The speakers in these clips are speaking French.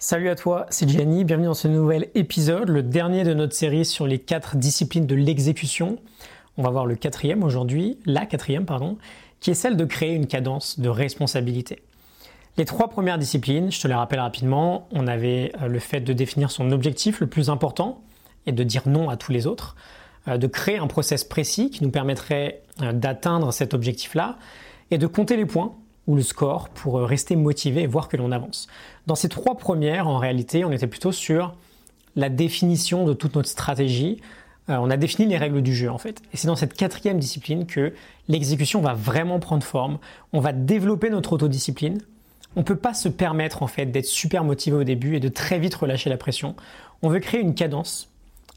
Salut à toi, c'est Gianni, bienvenue dans ce nouvel épisode, le dernier de notre série sur les quatre disciplines de l'exécution. On va voir le quatrième aujourd'hui, la quatrième pardon, qui est celle de créer une cadence de responsabilité. Les trois premières disciplines, je te les rappelle rapidement, on avait euh, le fait de définir son objectif le plus important et de dire non à tous les autres, euh, de créer un process précis qui nous permettrait euh, d'atteindre cet objectif-là et de compter les points ou le score pour euh, rester motivé et voir que l'on avance. Dans ces trois premières, en réalité, on était plutôt sur la définition de toute notre stratégie. Euh, on a défini les règles du jeu en fait. Et c'est dans cette quatrième discipline que l'exécution va vraiment prendre forme. On va développer notre autodiscipline. On ne peut pas se permettre en fait d'être super motivé au début et de très vite relâcher la pression. On veut créer une cadence,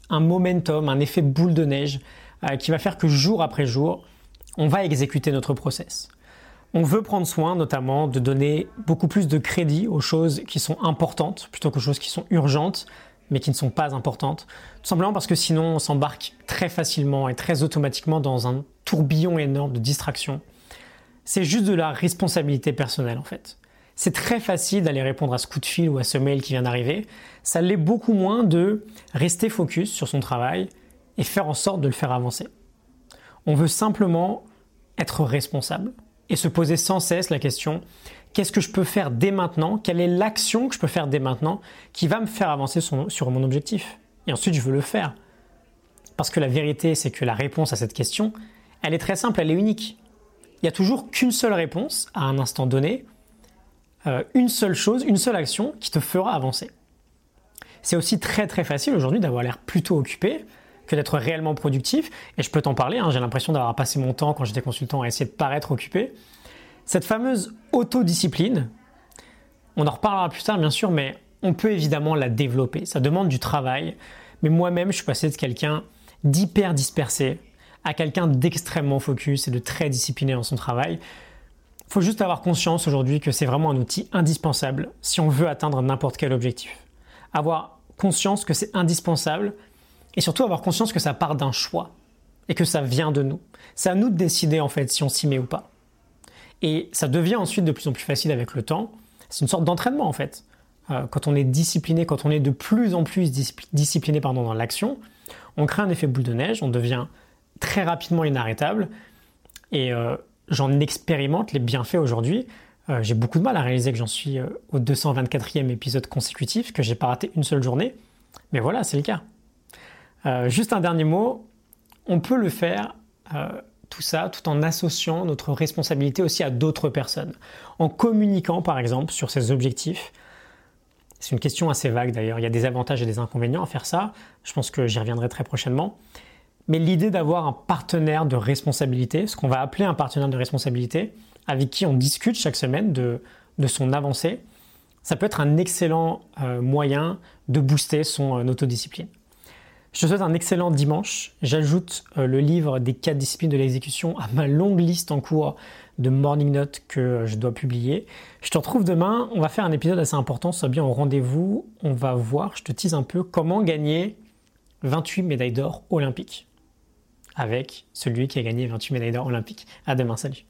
un momentum, un effet boule de neige euh, qui va faire que jour après jour, on va exécuter notre process. On veut prendre soin notamment de donner beaucoup plus de crédit aux choses qui sont importantes plutôt qu'aux choses qui sont urgentes mais qui ne sont pas importantes. Tout simplement parce que sinon on s'embarque très facilement et très automatiquement dans un tourbillon énorme de distractions. C'est juste de la responsabilité personnelle en fait. C'est très facile d'aller répondre à ce coup de fil ou à ce mail qui vient d'arriver. Ça l'est beaucoup moins de rester focus sur son travail et faire en sorte de le faire avancer. On veut simplement être responsable et se poser sans cesse la question qu'est-ce que je peux faire dès maintenant? Quelle est l'action que je peux faire dès maintenant qui va me faire avancer sur mon objectif? Et ensuite, je veux le faire. Parce que la vérité, c'est que la réponse à cette question, elle est très simple, elle est unique. Il n'y a toujours qu'une seule réponse à un instant donné, euh, une seule chose, une seule action qui te fera avancer. C'est aussi très très facile aujourd'hui d'avoir l'air plutôt occupé, que d'être réellement productif. Et je peux t'en parler, hein, j'ai l'impression d'avoir passé mon temps quand j'étais consultant à essayer de paraître occupé. Cette fameuse autodiscipline, on en reparlera plus tard bien sûr, mais on peut évidemment la développer. Ça demande du travail. Mais moi-même, je suis passé de quelqu'un d'hyper dispersé à quelqu'un d'extrêmement focus et de très discipliné dans son travail. Il faut juste avoir conscience aujourd'hui que c'est vraiment un outil indispensable si on veut atteindre n'importe quel objectif. Avoir conscience que c'est indispensable et surtout avoir conscience que ça part d'un choix et que ça vient de nous. C'est à nous de décider en fait si on s'y met ou pas. Et ça devient ensuite de plus en plus facile avec le temps. C'est une sorte d'entraînement en fait. Euh, quand on est discipliné, quand on est de plus en plus discipliné pardon, dans l'action, on crée un effet boule de neige, on devient très rapidement inarrêtable. Et euh, j'en expérimente les bienfaits aujourd'hui. Euh, j'ai beaucoup de mal à réaliser que j'en suis au 224e épisode consécutif, que j'ai pas raté une seule journée. Mais voilà, c'est le cas. Euh, juste un dernier mot, on peut le faire euh, tout ça tout en associant notre responsabilité aussi à d'autres personnes, en communiquant par exemple sur ses objectifs. C'est une question assez vague d'ailleurs, il y a des avantages et des inconvénients à faire ça, je pense que j'y reviendrai très prochainement. Mais l'idée d'avoir un partenaire de responsabilité, ce qu'on va appeler un partenaire de responsabilité, avec qui on discute chaque semaine de, son avancée, ça peut être un excellent euh, moyen de booster son autodiscipline. Je te souhaite un excellent dimanche. J'ajoute euh, le livre des quatre disciplines de l'exécution à ma longue liste en cours de morning notes que je dois publier. Je te retrouve demain. On va faire un épisode assez important. Sois bien au rendez-vous. On va voir, je te tease un peu, comment gagner 28 médailles d'or olympiques avec celui qui a gagné 28 médailles d'or olympiques. À demain. Salut.